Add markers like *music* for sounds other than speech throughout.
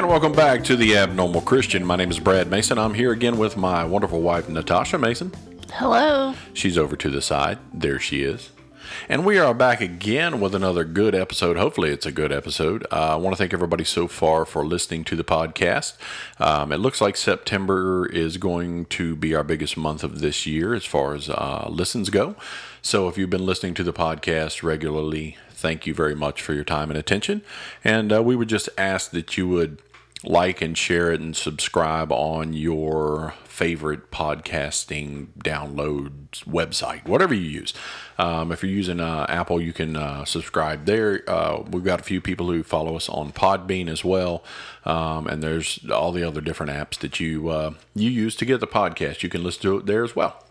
And welcome back to the Abnormal Christian. My name is Brad Mason. I'm here again with my wonderful wife, Natasha Mason. Hello. She's over to the side. There she is. And we are back again with another good episode. Hopefully, it's a good episode. Uh, I want to thank everybody so far for listening to the podcast. Um, it looks like September is going to be our biggest month of this year as far as uh, listens go. So, if you've been listening to the podcast regularly, thank you very much for your time and attention. And uh, we would just ask that you would like and share it and subscribe on your favorite podcasting download website, whatever you use. Um, if you're using uh, Apple, you can uh, subscribe there. Uh, we've got a few people who follow us on Podbean as well, um, and there's all the other different apps that you uh, you use to get the podcast. You can listen to it there as well.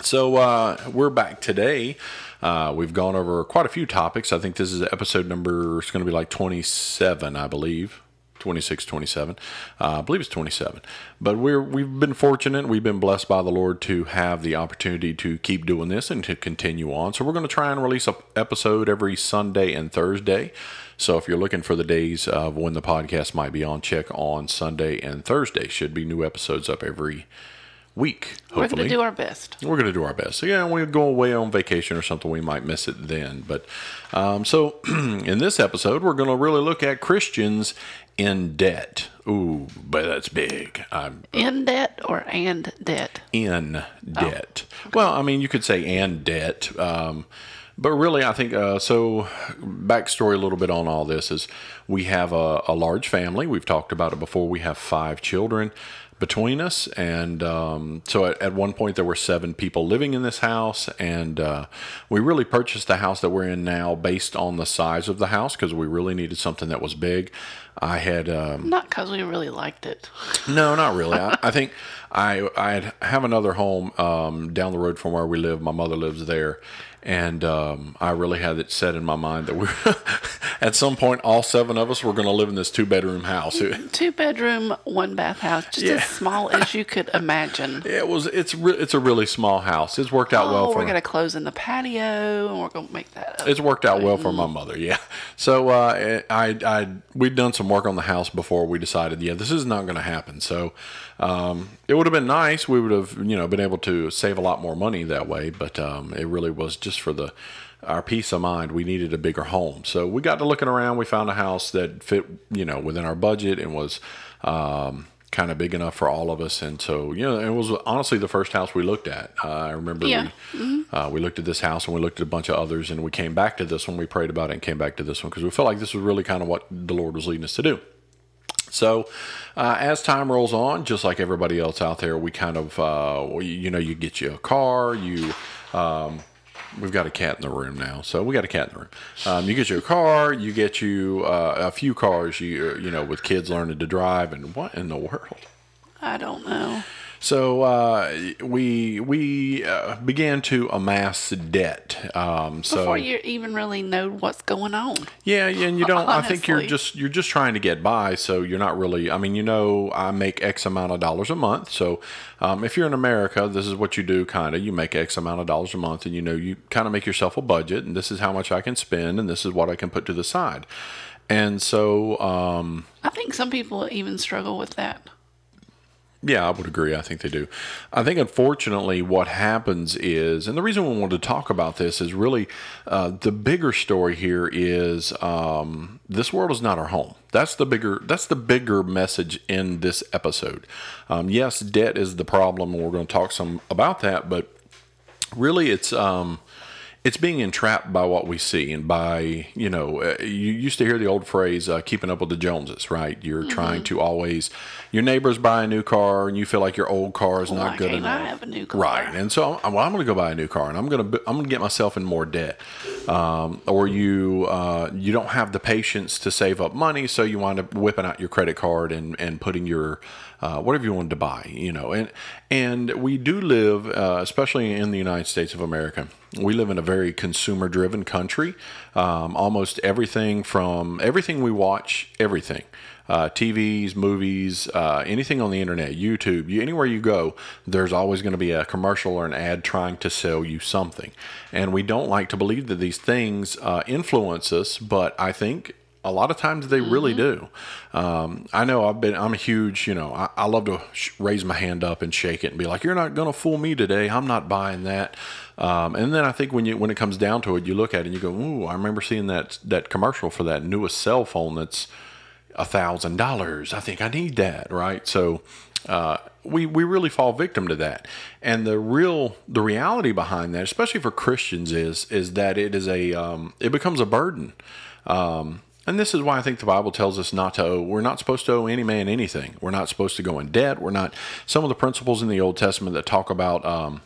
So uh, we're back today. Uh, we've gone over quite a few topics. I think this is episode number. It's going to be like 27, I believe. 26, 27. Uh, I believe it's 27. But we're we've been fortunate. We've been blessed by the Lord to have the opportunity to keep doing this and to continue on. So we're going to try and release an episode every Sunday and Thursday. So if you're looking for the days of when the podcast might be on, check on Sunday and Thursday. Should be new episodes up every week. Hopefully. We're going to do our best. We're going to do our best. So, yeah, we go away on vacation or something, we might miss it then. But um, so *clears throat* in this episode, we're going to really look at Christians in debt. Ooh, but that's big. I'm in debt or and debt? In debt. Oh, okay. Well, I mean, you could say and debt. Um, but really, I think uh, so. Backstory a little bit on all this is we have a, a large family. We've talked about it before. We have five children between us. And um, so at, at, one point, there were seven people living in this house. And uh, we really purchased the house that we're in now based on the size of the house because we really needed something that was big. I had. Um, not because we really liked it. *laughs* No, not really. I, I, think I, I have another home um, down the road from where we live. My mother lives there and um, I really had it set in my mind that we're *laughs* at some point, all seven of us were going to live in this two-bedroom house. Two bedroom, one bath house, just yeah. as small as you could imagine. *laughs* It was. It's re- it's a really small house. It's worked out oh, well. For We're going to close in the patio, and we're going to make that. Up. It's worked out well for my mother. Yeah. So uh, I I we'd done some work on the house before we decided. Yeah, this is not going to happen. So um, it would have been nice. We would have, you know, been able to save a lot more money that way. But um, it really was just for the our peace of mind. We needed a bigger home, so we got to looking around. We found a house that fit, you know, within our budget and was. Um, kind of big enough for all of us. And so, you know, it was honestly the first house we looked at. Uh, I remember yeah. we, mm-hmm. uh, we looked at this house and we looked at a bunch of others and we came back to this one. We prayed about it and came back to this one because we felt like this was really kind of what the Lord was leading us to do. So, uh, as time rolls on, just like everybody else out there, we kind of, uh, you know, you get you a car, you, um, we've got a cat in the room now, so we got a cat in the room. Um, you get you a car, you get you uh, a few cars, you, you know, with kids learning to drive, and what in the world? I don't know. So uh, we we uh, began to amass debt. Um, so before you even really know what's going on. Yeah, and you don't. Honestly. I think you're just you're just trying to get by. So you're not really. I mean, you know, I make X amount of dollars a month. So um, if you're in America, this is what you do. Kind of, you make X amount of dollars a month, and you know, you kind of make yourself a budget, and this is how much I can spend, and this is what I can put to the side. And so, um, I think some people even struggle with that. Yeah, I would agree. I think they do. I think, unfortunately, what happens is, and the reason we wanted to talk about this is really uh, the bigger story here is um, this world is not our home. That's the bigger. That's the bigger message in this episode. Um, yes, debt is the problem, and we're going to talk some about that. But really, it's um, it's being entrapped by what we see and by you know uh, you used to hear the old phrase uh, keeping up with the joneses right you're mm-hmm. trying to always your neighbors buy a new car and you feel like your old car is well, not good enough I have a new car. right and so I'm, well, I'm going to go buy a new car and I'm going to I'm going to get myself in more debt um, or you uh, you don't have the patience to save up money so you wind up whipping out your credit card and and putting your uh, whatever you wanted to buy, you know. And and we do live, uh, especially in the United States of America, we live in a very consumer-driven country. Um, almost everything from everything we watch, everything. Uh, TVs, movies, uh, anything on the internet, YouTube, you, anywhere you go, there's always going to be a commercial or an ad trying to sell you something. And we don't like to believe that these things uh, influence us, but I think a lot of times they really do. Um, I know I've been, I'm a huge, you know, I, I love to sh- raise my hand up and shake it and be like, you're not going to fool me today. I'm not buying that. Um, and then I think when you, when it comes down to it, you look at it and you go, ooh, I remember seeing that, that commercial for that newest cell phone that's a thousand dollars. I think I need that. Right. So, uh, we, we really fall victim to that. And the real the reality behind that, especially for Christians, is is that it is a um, it becomes a burden. Um, and this is why I think the Bible tells us not to owe. We're not supposed to owe any man anything. We're not supposed to go in debt. We're not. Some of the principles in the Old Testament that talk about um,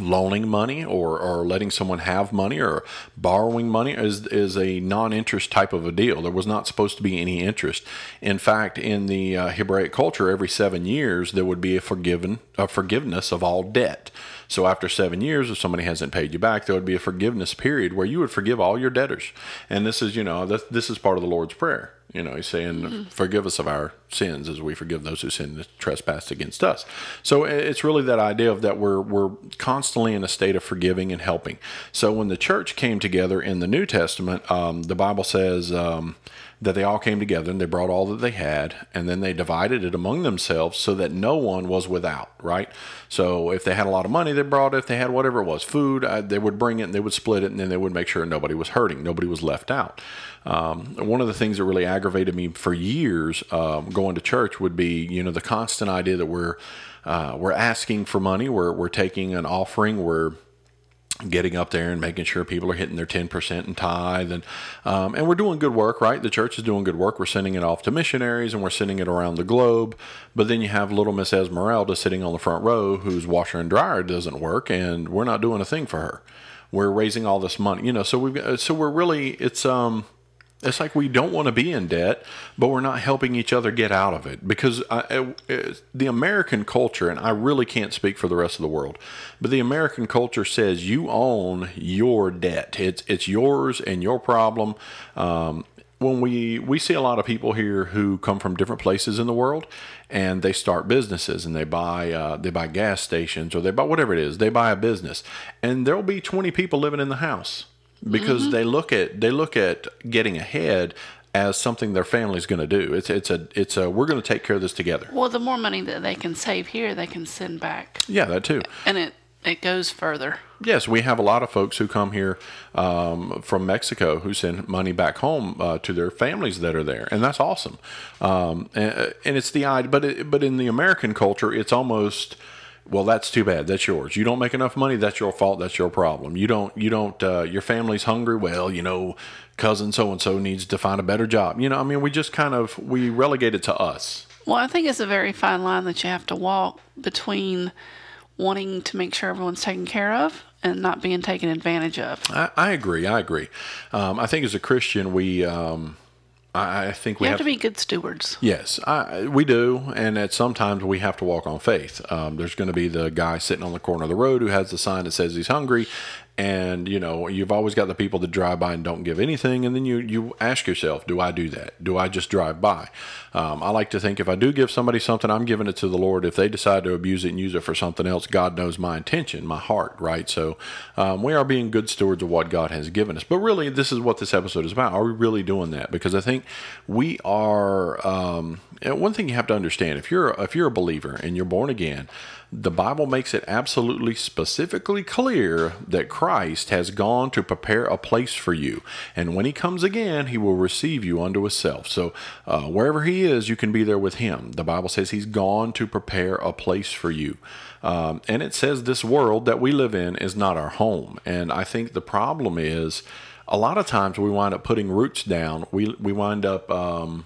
loaning money or, or letting someone have money or borrowing money is, is a non-interest type of a deal. There was not supposed to be any interest. In fact, in the uh, Hebraic culture, every seven years there would be a forgiven a forgiveness of all debt. So after seven years, if somebody hasn't paid you back, there would be a forgiveness period where you would forgive all your debtors. And this is, you know, this, this is part of the Lord's prayer. You know, he's saying, mm-hmm. "Forgive us of our sins, as we forgive those who sin and trespass against us." So it's really that idea of that we're we're constantly in a state of forgiving and helping. So when the church came together in the New Testament, um, the Bible says. Um, that they all came together and they brought all that they had and then they divided it among themselves so that no one was without right? So if they had a lot of money they brought it. If they had whatever it was food uh, they would bring it and they would split it and then they would make sure nobody was hurting nobody was left out. Um, one of the things that really aggravated me for years um, going to church would be you know the constant idea that we're uh, we're asking for money we're, we're taking an offering we're getting up there and making sure people are hitting their 10% in tithe and um, and we're doing good work right? The church is doing good work. We're sending it off to missionaries and we're sending it around the globe. But then you have little miss esmeralda sitting on the front row whose washer and dryer doesn't work and we're not doing a thing for her. We're raising all this money you know so we've so we're really it's um it's like we don't want to be in debt, but we're not helping each other get out of it because I, the American culture, and I really can't speak for the rest of the world, but the American culture says you own your debt. It's it's yours and your problem. Um, when we we see a lot of people here who come from different places in the world and they start businesses and they buy uh, they buy gas stations or they buy whatever it is they buy a business and there'll be 20 people living in the house because mm-hmm. they look at they look at getting ahead as something their family's going to do. It's it's a it's a we're going to take care of this together. Well, the more money that they can save here, they can send back. Yeah, that too. And it it goes further. Yes, we have a lot of folks who come here um, from Mexico who send money back home uh, to their families that are there, and that's awesome. Um, and, and, it's the idea, but it, but in the American culture, it's almost well that's too bad. That's yours. You don't make enough money. That's your fault. That's your problem. You don't you don't uh, your family's hungry. Well you know cousin so and so needs to find a better job. You know i mean we just kind of we relegate it to us. Well i think it's a very fine line that you have to walk between wanting to make sure everyone's taken care of and not being taken advantage of. I, I agree. I agree. Um, i think as a christian we um, I think we have, have, to be good stewards. Yes, I, we do, and at sometimes we have to walk on faith. Um, there's going to be the guy sitting on the corner of the road who has the sign that says he's hungry, and you know you've always got the people that drive by and don't give anything and then you you ask yourself do i do that? Do i just drive by? Um, i like to think if i do give somebody something i'm giving it to the lord. If they decide to abuse it and use it for something else god knows my intention my heart right? So um, we are being good stewards of what god has given us. But really this is what this episode is about. Are we really doing that? Because i think we are um, one thing you have to understand if you're if you're a believer and you're born again the Bible makes it absolutely specifically clear that Christ has gone to prepare a place for you. And when he comes again, he will receive you unto himself. So uh, wherever he is, you can be there with him. The Bible says he's gone to prepare a place for you. Um, and it says this world that we live in is not our home. And I think the problem is a lot of times we wind up putting roots down. We, we wind up. Um,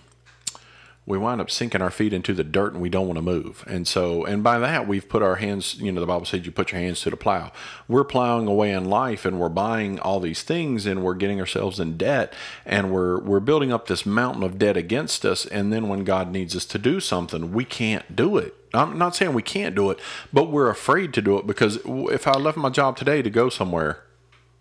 we wind up sinking our feet into the dirt and we don't want to move. And so, and by that, we've put our hands, you know, the Bible says you put your hands to the plow. We're plowing away in life and we're buying all these things and we're getting ourselves in debt and we're, we're building up this mountain of debt against us. And then when God needs us to do something, we can't do it. I'm not saying we can't do it, but we're afraid to do it because if I left my job today to go somewhere,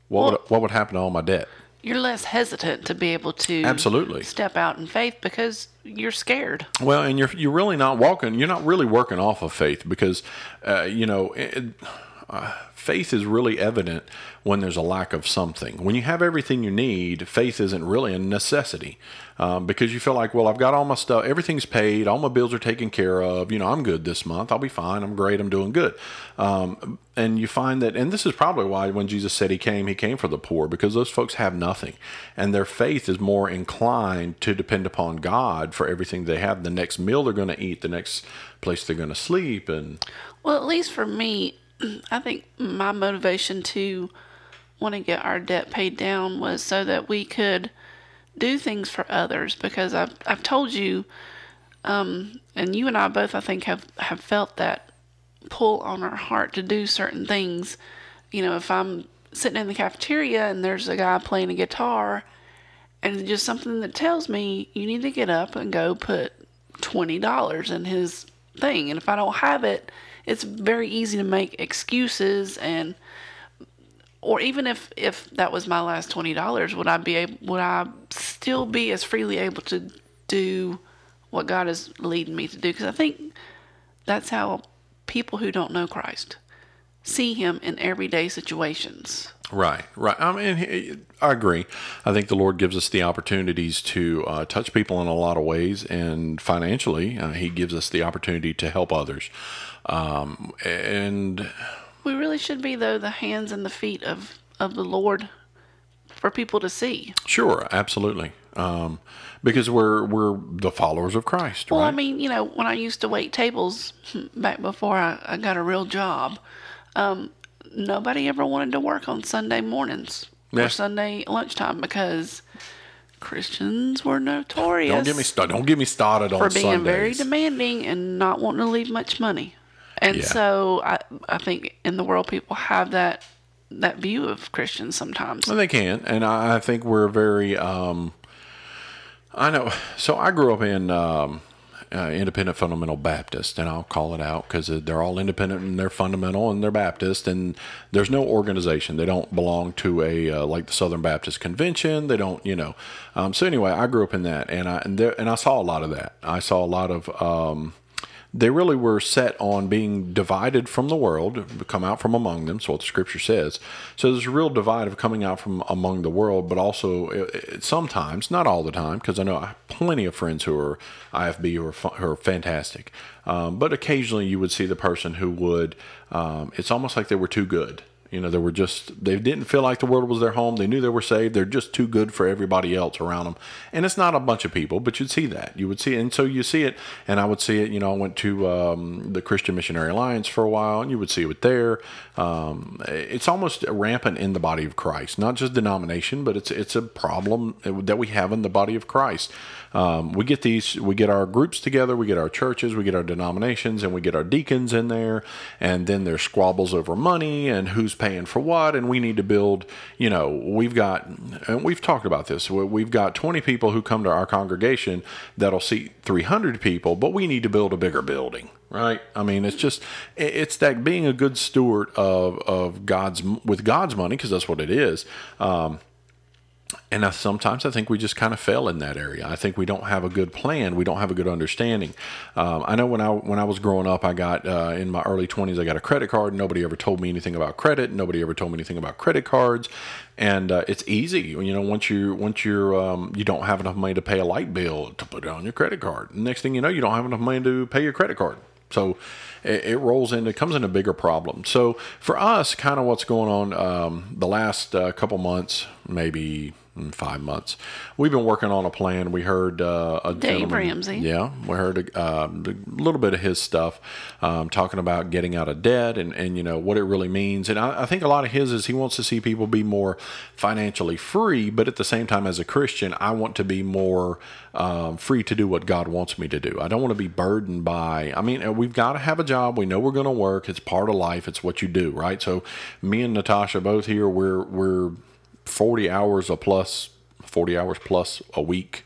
what, well, would, what would happen to all my debt? You're less hesitant to be able to absolutely step out in faith because you're scared. Well, and you're you're really not walking. You're not really working off of faith because, uh, you know. It, uh, faith is really evident when there's a lack of something. When you have everything you need, faith isn't really a necessity um, because you feel like, well, I've got all my stuff, everything's paid, all my bills are taken care of. You know, I'm good this month. I'll be fine. I'm great. I'm doing good. Um, and you find that, and this is probably why when Jesus said he came, he came for the poor because those folks have nothing, and their faith is more inclined to depend upon God for everything they have. The next meal they're going to eat, the next place they're going to sleep, and well, at least for me, I think my motivation to want to get our debt paid down was so that we could do things for others because I've I've told you, um, and you and I both I think have have felt that pull on our heart to do certain things. You know, if I'm sitting in the cafeteria and there's a guy playing a guitar, and just something that tells me you need to get up and go put twenty dollars in his thing, and if I don't have it, it's very easy to make excuses and or even if if that was my last twenty dollars, would I be able, would I still be as freely able to do what God is leading me to do? Because I think that's how people who don't know Christ see Him in everyday situations. Right, right. I mean, I agree. I think the Lord gives us the opportunities to uh, touch people in a lot of ways, and financially, uh, He gives us the opportunity to help others. Um, and we really should be, though, the hands and the feet of, of the Lord for people to see. Sure, absolutely. Um, because we're we're the followers of Christ. Well, right? I mean, you know, when I used to wait tables *laughs* back before I, I got a real job, um, nobody ever wanted to work on Sunday mornings yeah. or Sunday lunchtime because Christians were notorious. Don't get me started. Don't get me started on for being Sundays. very demanding and not wanting to leave much money. And yeah. so I I think in the world people have that that view of Christians sometimes. Well, they can, and I, I think we're very. Um, I know. So I grew up in um, uh, independent fundamental Baptist, and I'll call it out because they're all independent and they're fundamental and they're Baptist, and there's no organization. They don't belong to a uh, like the Southern Baptist Convention. They don't, you know. Um, so anyway, I grew up in that, and I and, there, and I saw a lot of that. I saw a lot of. Um, they really were set on being divided from the world, come out from among them. So what the scripture says. So there's a real divide of coming out from among the world, but also it, it, sometimes, not all the time, because I know I have plenty of friends who are IFB who are, who are fantastic. Um, but occasionally you would see the person who would, um, it's almost like they were too good. You know, they were just, they didn't feel like the world was their home. They knew they were saved. They're just too good for everybody else around them. And it's not a bunch of people, but you'd see that. You would see it. And so you see it, and I would see it. You know, I went to um, the Christian Missionary Alliance for a while, and you would see it there. Um, it's almost rampant in the body of Christ, not just denomination, but it's, it's a problem that we have in the body of Christ. Um, we get these, we get our groups together, we get our churches, we get our denominations, and we get our deacons in there, and then there's squabbles over money and who's paying for what, and we need to build. You know, we've got, and we've talked about this. We've got 20 people who come to our congregation that'll seat 300 people, but we need to build a bigger building right? I mean, it's just it's that being a good steward of of God's with God's money because that's what it is. Um, and I, sometimes I think we just kind of fail in that area. I think we don't have a good plan. We don't have a good understanding. Um, I know when I when I was growing up, I got uh, in my early twenties, I got a credit card. Nobody ever told me anything about credit. Nobody ever told me anything about credit cards. And uh, it's easy, you know. Once you once you're um, you don't have enough money to pay a light bill to put it on your credit card. Next thing you know, you don't have enough money to pay your credit card. So it, it rolls in, it comes in a bigger problem. So for us, kind of what's going on um, the last uh, couple months, maybe five months. We've been working on a plan. We heard uh, a Dave Ramsey. Yeah, we heard a, uh, a, little bit of his stuff um, talking about getting out of debt and, and you know what it really means. And I, I, think a lot of his is he wants to see people be more financially free, but at the same time, as a Christian, I want to be more um, free to do what God wants me to do. I don't want to be burdened by. I mean, we've got to have a job. We know we're going to work. It's part of life. It's what you do, right? So me and Natasha both here, we're we're 40 hours a plus, 40 hours plus a week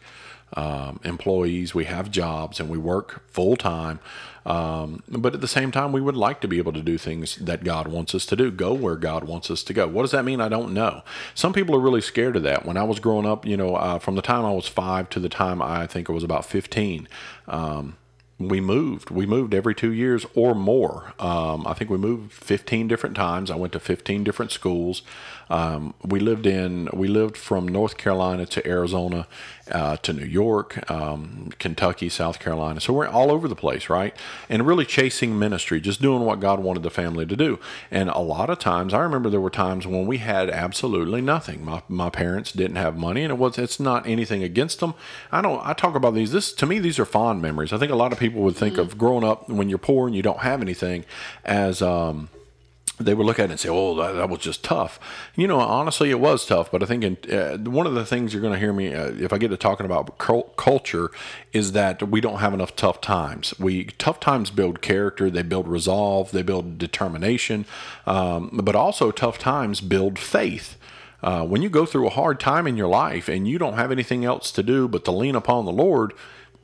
um, employees. We have jobs and we work full time. Um, but at the same time, we would like to be able to do things that God wants us to do, go where God wants us to go. What does that mean? I don't know. Some people are really scared of that. When I was growing up, you know, uh, from the time I was five to the time I think I was about 15, um, we moved. We moved every two years or more. Um, I think we moved 15 different times. I went to 15 different schools. Um, we lived in we lived from North Carolina to Arizona uh, to New York, um, Kentucky, South Carolina. So we're all over the place, right? And really chasing ministry, just doing what God wanted the family to do. And a lot of times, I remember there were times when we had absolutely nothing. My my parents didn't have money, and it was it's not anything against them. I don't. I talk about these. This to me, these are fond memories. I think a lot of people would think mm-hmm. of growing up when you're poor and you don't have anything as um, they would look at it and say, "Oh, that, that, was just tough." You know, honestly, it was tough. But I think in, uh, one of the things you're going to hear me uh, if I get to talking about culture is that we don't have enough tough times. We tough times build character, they build resolve, they build determination, um, but also tough times build faith. Uh, when you go through a hard time in your life and you don't have anything else to do but to lean upon the Lord,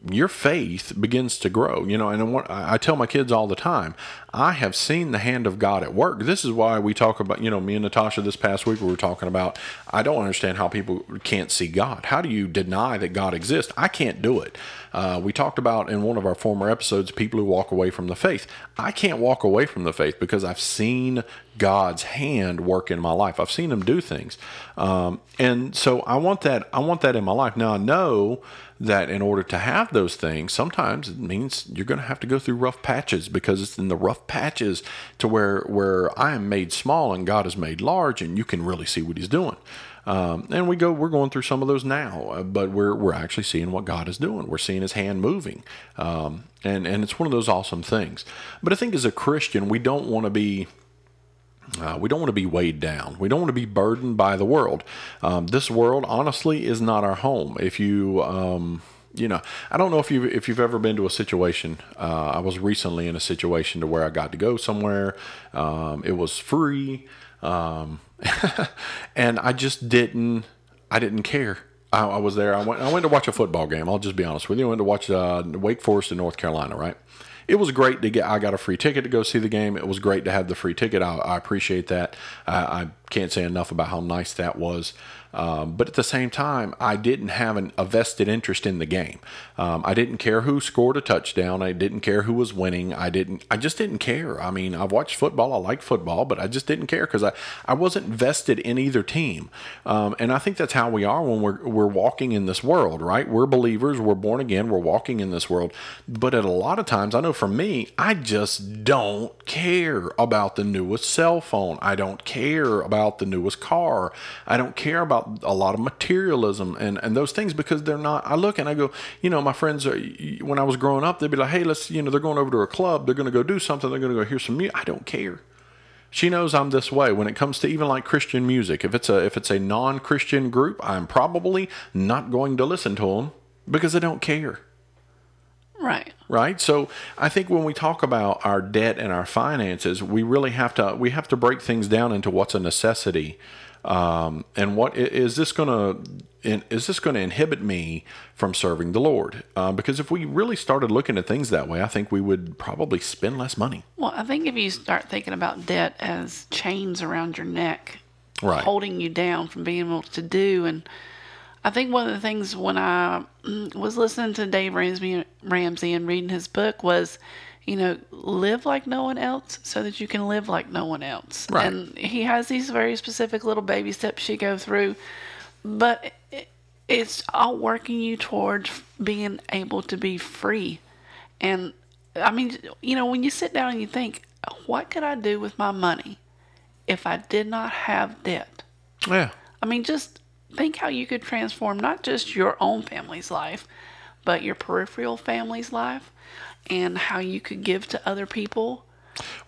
your faith begins to grow. You know, and I tell my kids all the time, I have seen the hand of God at work. This is why we talk about, you know, me and Natasha this past week we were talking about. I don't understand how people can't see God. How do you deny that God exists? I can't do it. Uh, we talked about in one of our former episodes people who walk away from the faith. I can't walk away from the faith because I've seen God's hand work in my life. I've seen Him do things, um, and so I want that. I want that in my life. Now I know that in order to have those things, sometimes it means you're going to have to go through rough patches because it's in the rough patches to where where I am made small and God is made large, and you can really see what He's doing. Um, and we go, we're going through some of those now, uh, but we're we're actually seeing what God is doing. We're seeing His hand moving, um, and and it's one of those awesome things. But I think as a Christian, we don't want to be uh, we don't want to be weighed down. We don't want to be burdened by the world. Um, this world, honestly, is not our home. If you, um, you know, I don't know if you if you've ever been to a situation. Uh, I was recently in a situation to where I got to go somewhere. Um, it was free, um, *laughs* and I just didn't. I didn't care. I, I, was there. I went. I went to watch a football game. I'll just be honest with you. I went to watch uh, Wake Forest in North Carolina. Right it was great to get. I got a free ticket to go see the game. It was great to have the free ticket. I, I appreciate that. I, I can't say enough about how nice that was. Um, but at the same time, I didn't have an, a vested interest in the game. Um, I didn't care who scored a touchdown. I didn't care who was winning. I didn't. I just didn't care. I mean, I've watched football. I like football, but I just didn't care because I, I wasn't vested in either team. Um, and I think that's how we are when we're we're walking in this world, right? We're believers. We're born again. We're walking in this world. But at a lot of times, I know for me, I just don't care about the newest cell phone. I don't care about the newest car. I don't care about a lot of materialism and, and those things because they're not. I look and I go, you know, my friends uh, are, when I was growing up, they'd be like, hey, let's, you know, they're going over to a club, they're going to go do something, they're going to go hear some music. I don't care. She knows I'm this way when it comes to even like Christian music. If it's a if it's a non-Christian group, I'm probably not going to listen to them because I don't care. Right. Right. So I think when we talk about our debt and our finances, we really have to we have to break things down into what's a necessity um, and what is this going to is this going to inhibit me from serving the Lord? Uh, because if we really started looking at things that way, I think we would probably spend less money. Well, I think if you start thinking about debt as chains around your neck, right. holding you down from being able to do, and I think one of the things when I mm, was listening to Dave Ramsey, Ramsey and reading his book was you know, live like no one else so that you can live like no one else. Right. And he has these very specific little baby steps you go through, but it's all working you towards being able to be free. And I mean, you know, when you sit down and you think, what could I do with my money if I did not have debt? Yeah. I mean, just think how you could transform not just your own family's life, but your peripheral family's life and how you could give to other people.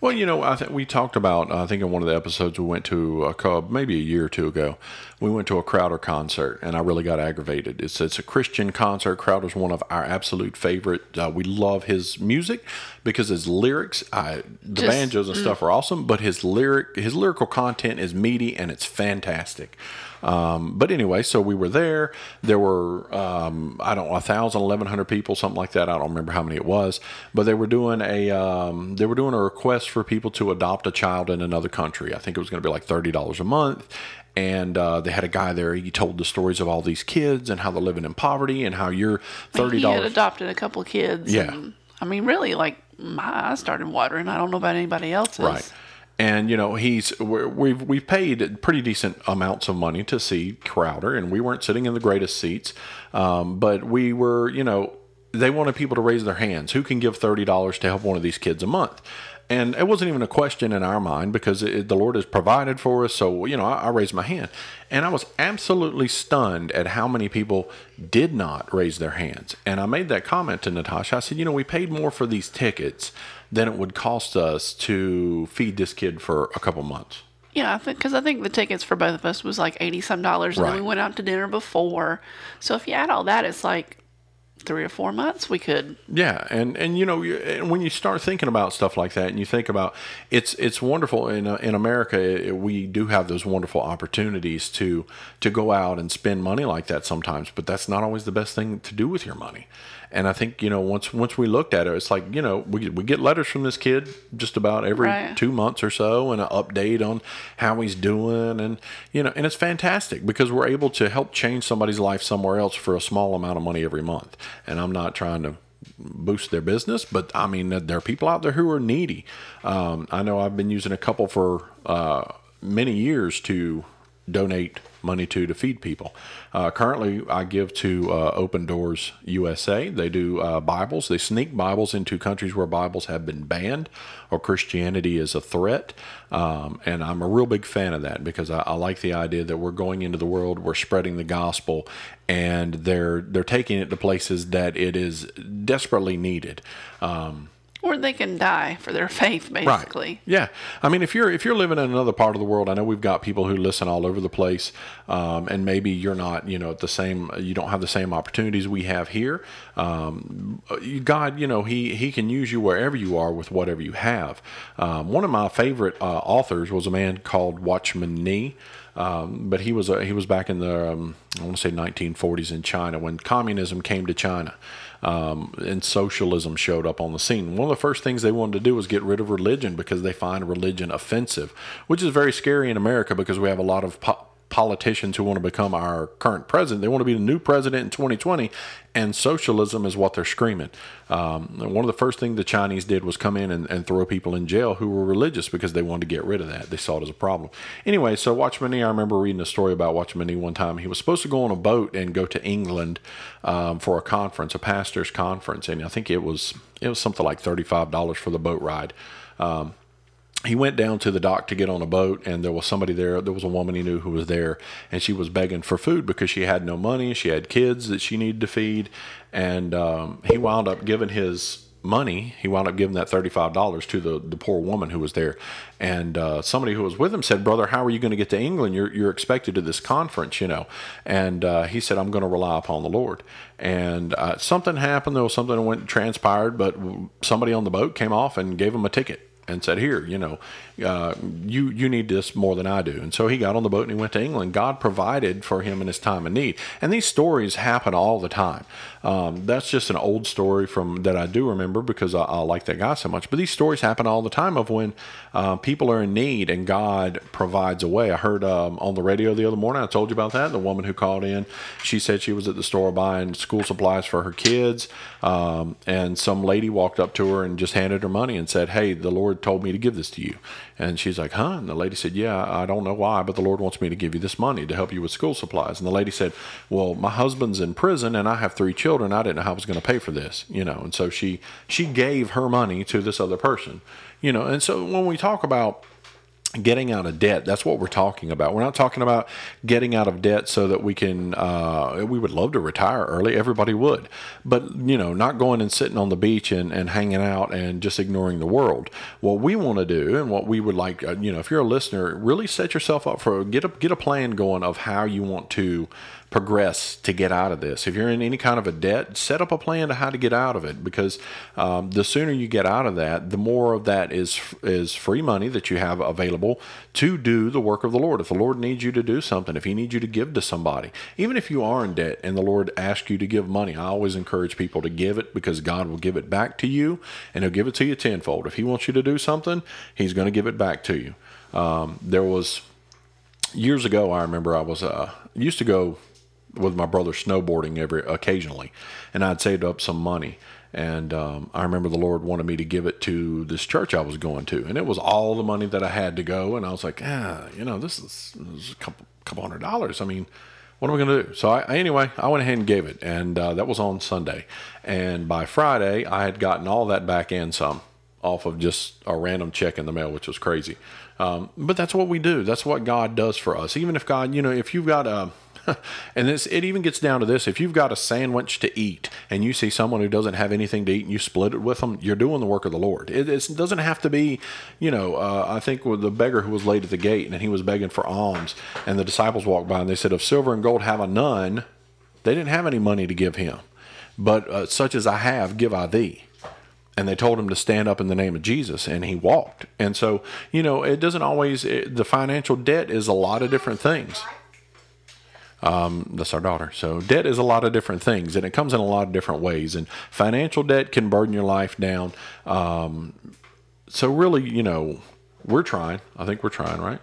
Well, you know, I think we talked about. I think in one of the episodes we went to a club maybe a year or two ago. We went to a Crowder concert, and I really got aggravated. It's it's a Christian concert. Crowder's one of our absolute favorite. Uh, we love his music because his lyrics, I, the Just, banjos and mm. stuff are awesome, but his lyric his lyrical content is meaty and it's fantastic. Um, but anyway, so we were there. There were, um, I don't know, 1,000, 1,100 people, something like that. I don't remember how many it was. But they were doing a, um, they were doing a request for people to adopt a child in another country. I think it was going to be like $30 a month and uh, they had a guy there. He told the stories of all these kids and how they're living in poverty and how you're thirty dollars. He had adopted a couple kids. Yeah. I mean, really, like my eyes started watering. I don't know about anybody else's. Right. And you know he's we've we've paid pretty decent amounts of money to see Crowder, and we weren't sitting in the greatest seats, um, but we were you know they wanted people to raise their hands. Who can give thirty dollars to help one of these kids a month? And it wasn't even a question in our mind because it, the Lord has provided for us. So, you know, I, I, raised my hand. And I was absolutely stunned at how many people did not raise their hands. And I made that comment to Natasha. I said, you know, we paid more for these tickets than it would cost us to feed this kid for a couple months. Yeah, I think because I think the tickets for both of us was like eighty some dollars, and right. then we went out to dinner before. So if you add all that, it's like three or four months we could yeah and and you know and when you start thinking about stuff like that and you think about it's it's wonderful in uh, in America we do have those wonderful opportunities to to go out and spend money like that sometimes but that's not always the best thing to do with your money and I think you know once once we looked at it, it's like you know we we get letters from this kid just about every right. two months or so, and an update on how he's doing, and you know, and it's fantastic because we're able to help change somebody's life somewhere else for a small amount of money every month. And I'm not trying to boost their business, but I mean there are people out there who are needy. Um, I know I've been using a couple for uh, many years to donate money to to feed people. Uh, currently, I give to uh, Open Doors USA. They do uh, Bibles. They sneak Bibles into countries where Bibles have been banned or Christianity is a threat. Um, and I'm a real big fan of that because I, I, like the idea that we're going into the world, we're spreading the gospel, and they're they're taking it to places that it is desperately needed. Um, or they can die for their *laughs* faith basically. Right. yeah. I mean if you're if you're living in another part of the world i know we've got people who listen all over the place um, and maybe you're not you know at the same you don't have the same opportunities we have here. Um, god you know he he can use you wherever you are with whatever you have. Um, one of my favorite uh, authors was a man called watchman nee. Um, but he was uh, he was back in the um, I want to say 1940s in China when communism came to China, um, and socialism showed up on the scene. One of the first things they wanted to do was get rid of religion because they find religion offensive, which is very scary in America because we have a lot of po- politicians who want to become our current president. They want to be the new president in 2020, and socialism is what they're screaming. Um, one of the first things the Chinese did was come in and, and, throw people in jail who were religious because they wanted to get rid of that. They saw it as a problem. Anyway, so Watchman Nee, I remember reading a story about Watchman Nee one time. He was supposed to go on a boat and go to England um, for a conference, a pastor's conference, and I think it was it was something like thirty five dollars for the boat ride. Um, he went down to the dock to get on a boat and there was somebody there. There was a woman he knew who was there and she was begging for food because she had no money. She had kids that she needed to feed and um, he wound up giving his money. He wound up giving that $35 to the, the poor woman who was there. And uh, somebody who was with him said brother how are you going to get to england? You're, you're expected to this conference you know. And uh, he said i'm going to rely upon the lord. And uh, something happened there was something went transpired but somebody on the boat came off and gave him a ticket and said, "Here, you know, uh, you you need this more than I do." And so he got on the boat and he went to England. God provided for him in his time of need, and these stories happen all the time. Um, that's just an old story from that I do remember because I, I, like that guy so much. But these stories happen all the time of when uh, people are in need and God provides a way. I heard um, on the radio the other morning. I told you about that. The woman who called in, she said she was at the store buying school supplies for her kids, um, and some lady walked up to her and just handed her money and said, "Hey, the Lord told me to give this to you." And she's like, "Huh?" And the lady said, "Yeah, I don't know why, but the Lord wants me to give you this money to help you with school supplies." And the lady said, "Well, my husband's in prison and I have three children." children. I didn't know how I was going to pay for this, you know. And so she she gave her money to this other person, you know. And so when we talk about getting out of debt that's what we're talking about. We're not talking about getting out of debt so that we can uh, we would love to retire early. Everybody would. But you know not going and sitting on the beach and, and hanging out and just ignoring the world. What we want to do and what we would like uh, you know if you're a listener really set yourself up for get a get a plan going of how you want to progress to get out of this. If you're in any kind of a debt, set up a plan to how to get out of it because um, the sooner you get out of that, the more of that is is free money that you have available to do the work of the Lord. If the Lord needs you to do something, if He needs you to give to somebody, even if you are in debt and the Lord asks you to give money, I always encourage people to give it because God will give it back to you and He'll give it to you tenfold. If He wants you to do something, He's going to give it back to you. Um, there was years ago, I remember I was uh, used to go with my brother snowboarding every occasionally, and I'd saved up some money. And um, I remember the Lord wanted me to give it to this church I was going to, and it was all the money that I had to go. And I was like, ah, you know, this is, this is a couple couple hundred dollars. I mean, what am I going to do? So I, anyway, I went ahead and gave it, and uh, that was on Sunday. And by Friday, I had gotten all that back and some off of just a random check in the mail, which was crazy. Um, but that's what we do. That's what God does for us. Even if God, you know, if you've got a *laughs* and this it even gets down to this if you've got a sandwich to eat and you see someone who doesn't have anything to eat and you split it with them you're doing the work of the lord it, it doesn't have to be you know uh, i think with the beggar who was laid at the gate and he was begging for alms and the disciples walked by and they said of silver and gold have i none they didn't have any money to give him but uh, such as i have give i thee and they told him to stand up in the name of Jesus and he walked. And so, you know, it doesn't always, it, the financial debt is a lot of different things. Um, that's our daughter. So debt is a lot of different things, and it comes in a lot of different ways. And financial debt can burden your life down. Um, so really, you know, we're trying. I think we're trying, right?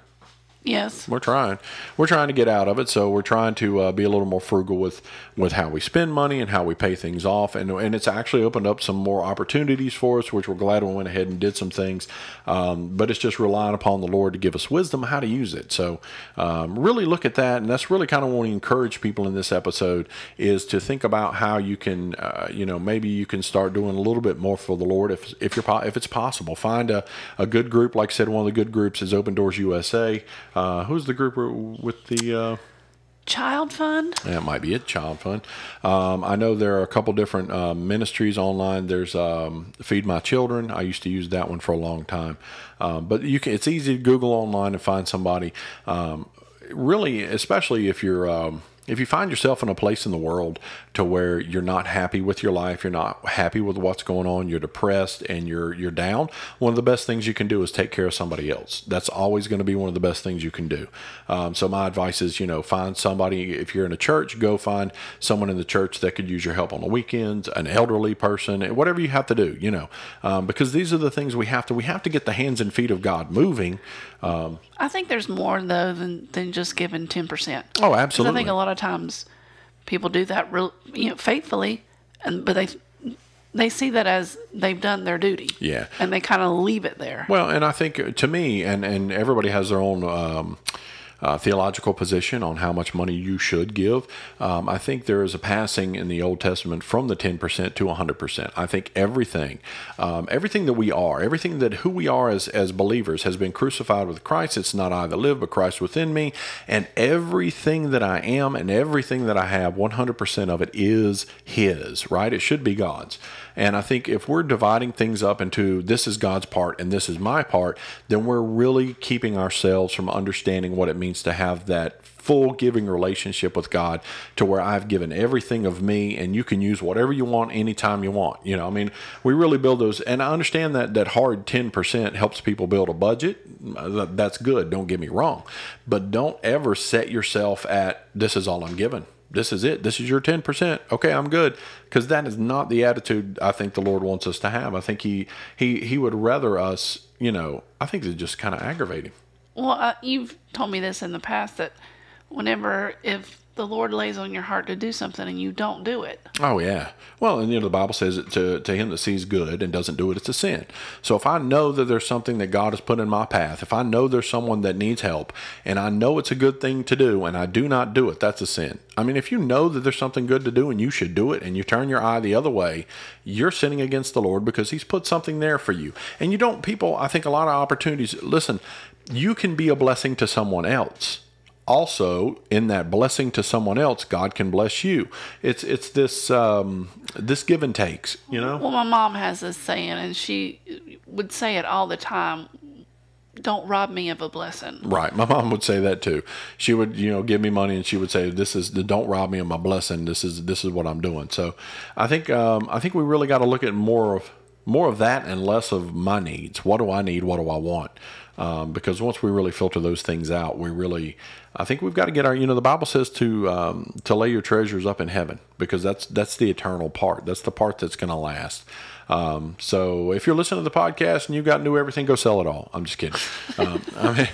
Yes. We're trying. We're trying to get out of it, so we're trying to uh, be a little more frugal with with how we spend money and how we pay things off, and and it's actually opened up some more opportunities for us, which we're glad we went ahead and did some things. Um, but it's just relying upon the Lord to give us wisdom how to use it. So um, really look at that, and that's really kind of what we encourage people in this episode is to think about how you can, uh, you know, maybe you can start doing a little bit more for the Lord if if you're if it's possible. Find a a good group. Like I said, one of the good groups is Open Doors USA. Uh, who's the group with the? Uh, Child Fund. That might be it. Child Fund. Um, I know there are a couple different uh, ministries online. There's um, Feed My Children. I used to use that one for a long time, um, but you can. It's easy to Google online and find somebody. Um, really, especially if you're um, if you find yourself in a place in the world to where you're not happy with your life, you're not happy with what's going on, you're depressed and you're you're down, one of the best things you can do is take care of somebody else. That's always going to be one of the best things you can do. Um, so my advice is, you know, find somebody. If you're in a church, go find someone in the church that could use your help on the weekends, an elderly person, whatever you have to do. You know, um, because these are the things we have to we have to get the hands and feet of God moving. Um, I think there's more though than than just giving ten percent. Oh, absolutely. I think a lot of times people do that real, you know, faithfully, and but they they see that as they've done their duty. Yeah. And they kind of leave it there. Well, and I think uh, to me, and and everybody has their own. Um, uh, theological position on how much money you should give. Um, I think there is a passing in the Old Testament from the 10% to 100%. I think everything, um, everything that we are, everything that who we are as, as believers has been crucified with Christ. It's not I that live, but Christ within me. And everything that I am and everything that I have, 100% of it is His, right? It should be God's. And I think if we're dividing things up into this is God's part and this is my part, then we're really keeping ourselves from understanding what it means to have that full giving relationship with God to where I've given everything of me and you can use whatever you want anytime you want. You know, I mean, we really build those and I understand that that hard 10% helps people build a budget. That's good, don't get me wrong. But don't ever set yourself at this is all I'm given this is it. This is your 10%. Okay, I'm good. Because that is not the attitude I think the Lord wants us to have. I think he he he would rather us, you know, I think it's just kind of aggravating. Well, uh, you've told me this in the past that whenever if the Lord lays on your heart to do something and you don't do it. Oh yeah. Well, and you know the Bible says it to to him that sees good and doesn't do it, it's a sin. So if I know that there's something that God has put in my path, if I know there's someone that needs help and I know it's a good thing to do and I do not do it, that's a sin. I mean, if you know that there's something good to do and you should do it and you turn your eye the other way, you're sinning against the Lord because he's put something there for you. And you don't people, I think a lot of opportunities, listen, you can be a blessing to someone else also in that blessing to someone else god can bless you. It's it's this um, this give and takes you know? Well my mom has this saying and she would say it all the time don't rob me of a blessing. Right. My mom would say that too. She would you know give me money and she would say this is the don't rob me of my blessing. This is this is what i'm doing. So i think um, i think we really got to look at more of more of that and less of my needs. What do i need? What do i want? Um, because once we really filter those things out, we really, I think we've got to get our, you know, the Bible says to um, to lay your treasures up in heaven because that's that's the eternal part. That's the part that's going to last. Um, so if you're listening to the podcast and you've got new everything, go sell it all. I'm just kidding. Um, *laughs* I mean,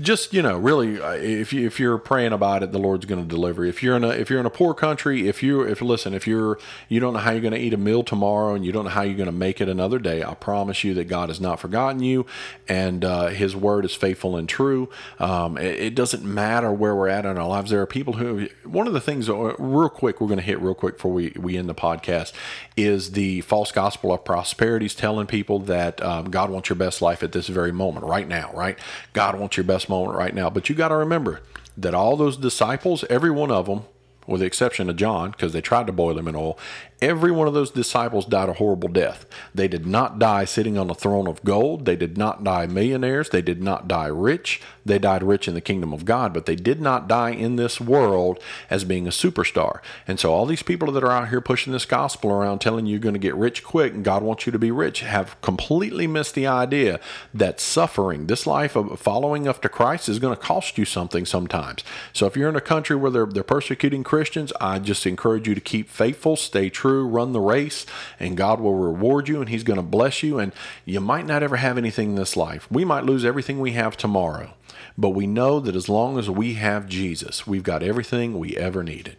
just you know, really, uh, if you if you're praying about it, the Lord's going to deliver. If you're in a if you're in a poor country, if you if listen, if you're you don't know how you're going to eat a meal tomorrow and you don't know how you're going to make it another day, I promise you that God has not forgotten you, and uh, His word is faithful and true. Um, it, it, doesn't matter where we're at in our lives. There are people who one of the things, uh, real quick, we're going to hit real quick before we we end the podcast, is the false gospel of prosperity is telling people that um, God wants your best life at this very moment, right now, right? God wants your best moment right now. But you got to remember that all those disciples, every one of them, with the exception of John, because they tried to boil him in oil, every one of those disciples died a horrible death. They did not die sitting on a throne of gold. They did not die millionaires. They did not die rich. They died rich in the kingdom of God, but they did not die in this world as being a superstar. And so, all these people that are out here pushing this gospel around, telling you you're going to get rich quick and God wants you to be rich, have completely missed the idea that suffering, this life of following after Christ, is going to cost you something sometimes. So, if you're in a country where they're, they're persecuting Christians, I just encourage you to keep faithful, stay true, run the race, and God will reward you and He's going to bless you. And you might not ever have anything in this life. We might lose everything we have tomorrow. But we know that as long as we have Jesus, we've got everything we ever needed.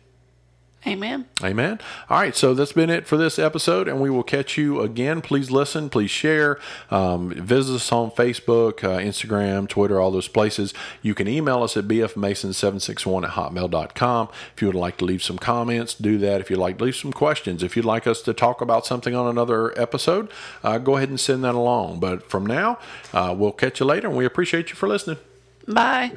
Amen. Amen. All right, so that's been it for this episode, and we will catch you again. Please listen, please share, um, visit us on Facebook, uh, Instagram, Twitter, all those places. You can email us at bfmason761 at hotmail.com. If you would like to leave some comments, do that. If you'd like to leave some questions, if you'd like us to talk about something on another episode, uh, go ahead and send that along. But from now, uh, we'll catch you later, and we appreciate you for listening. Bye.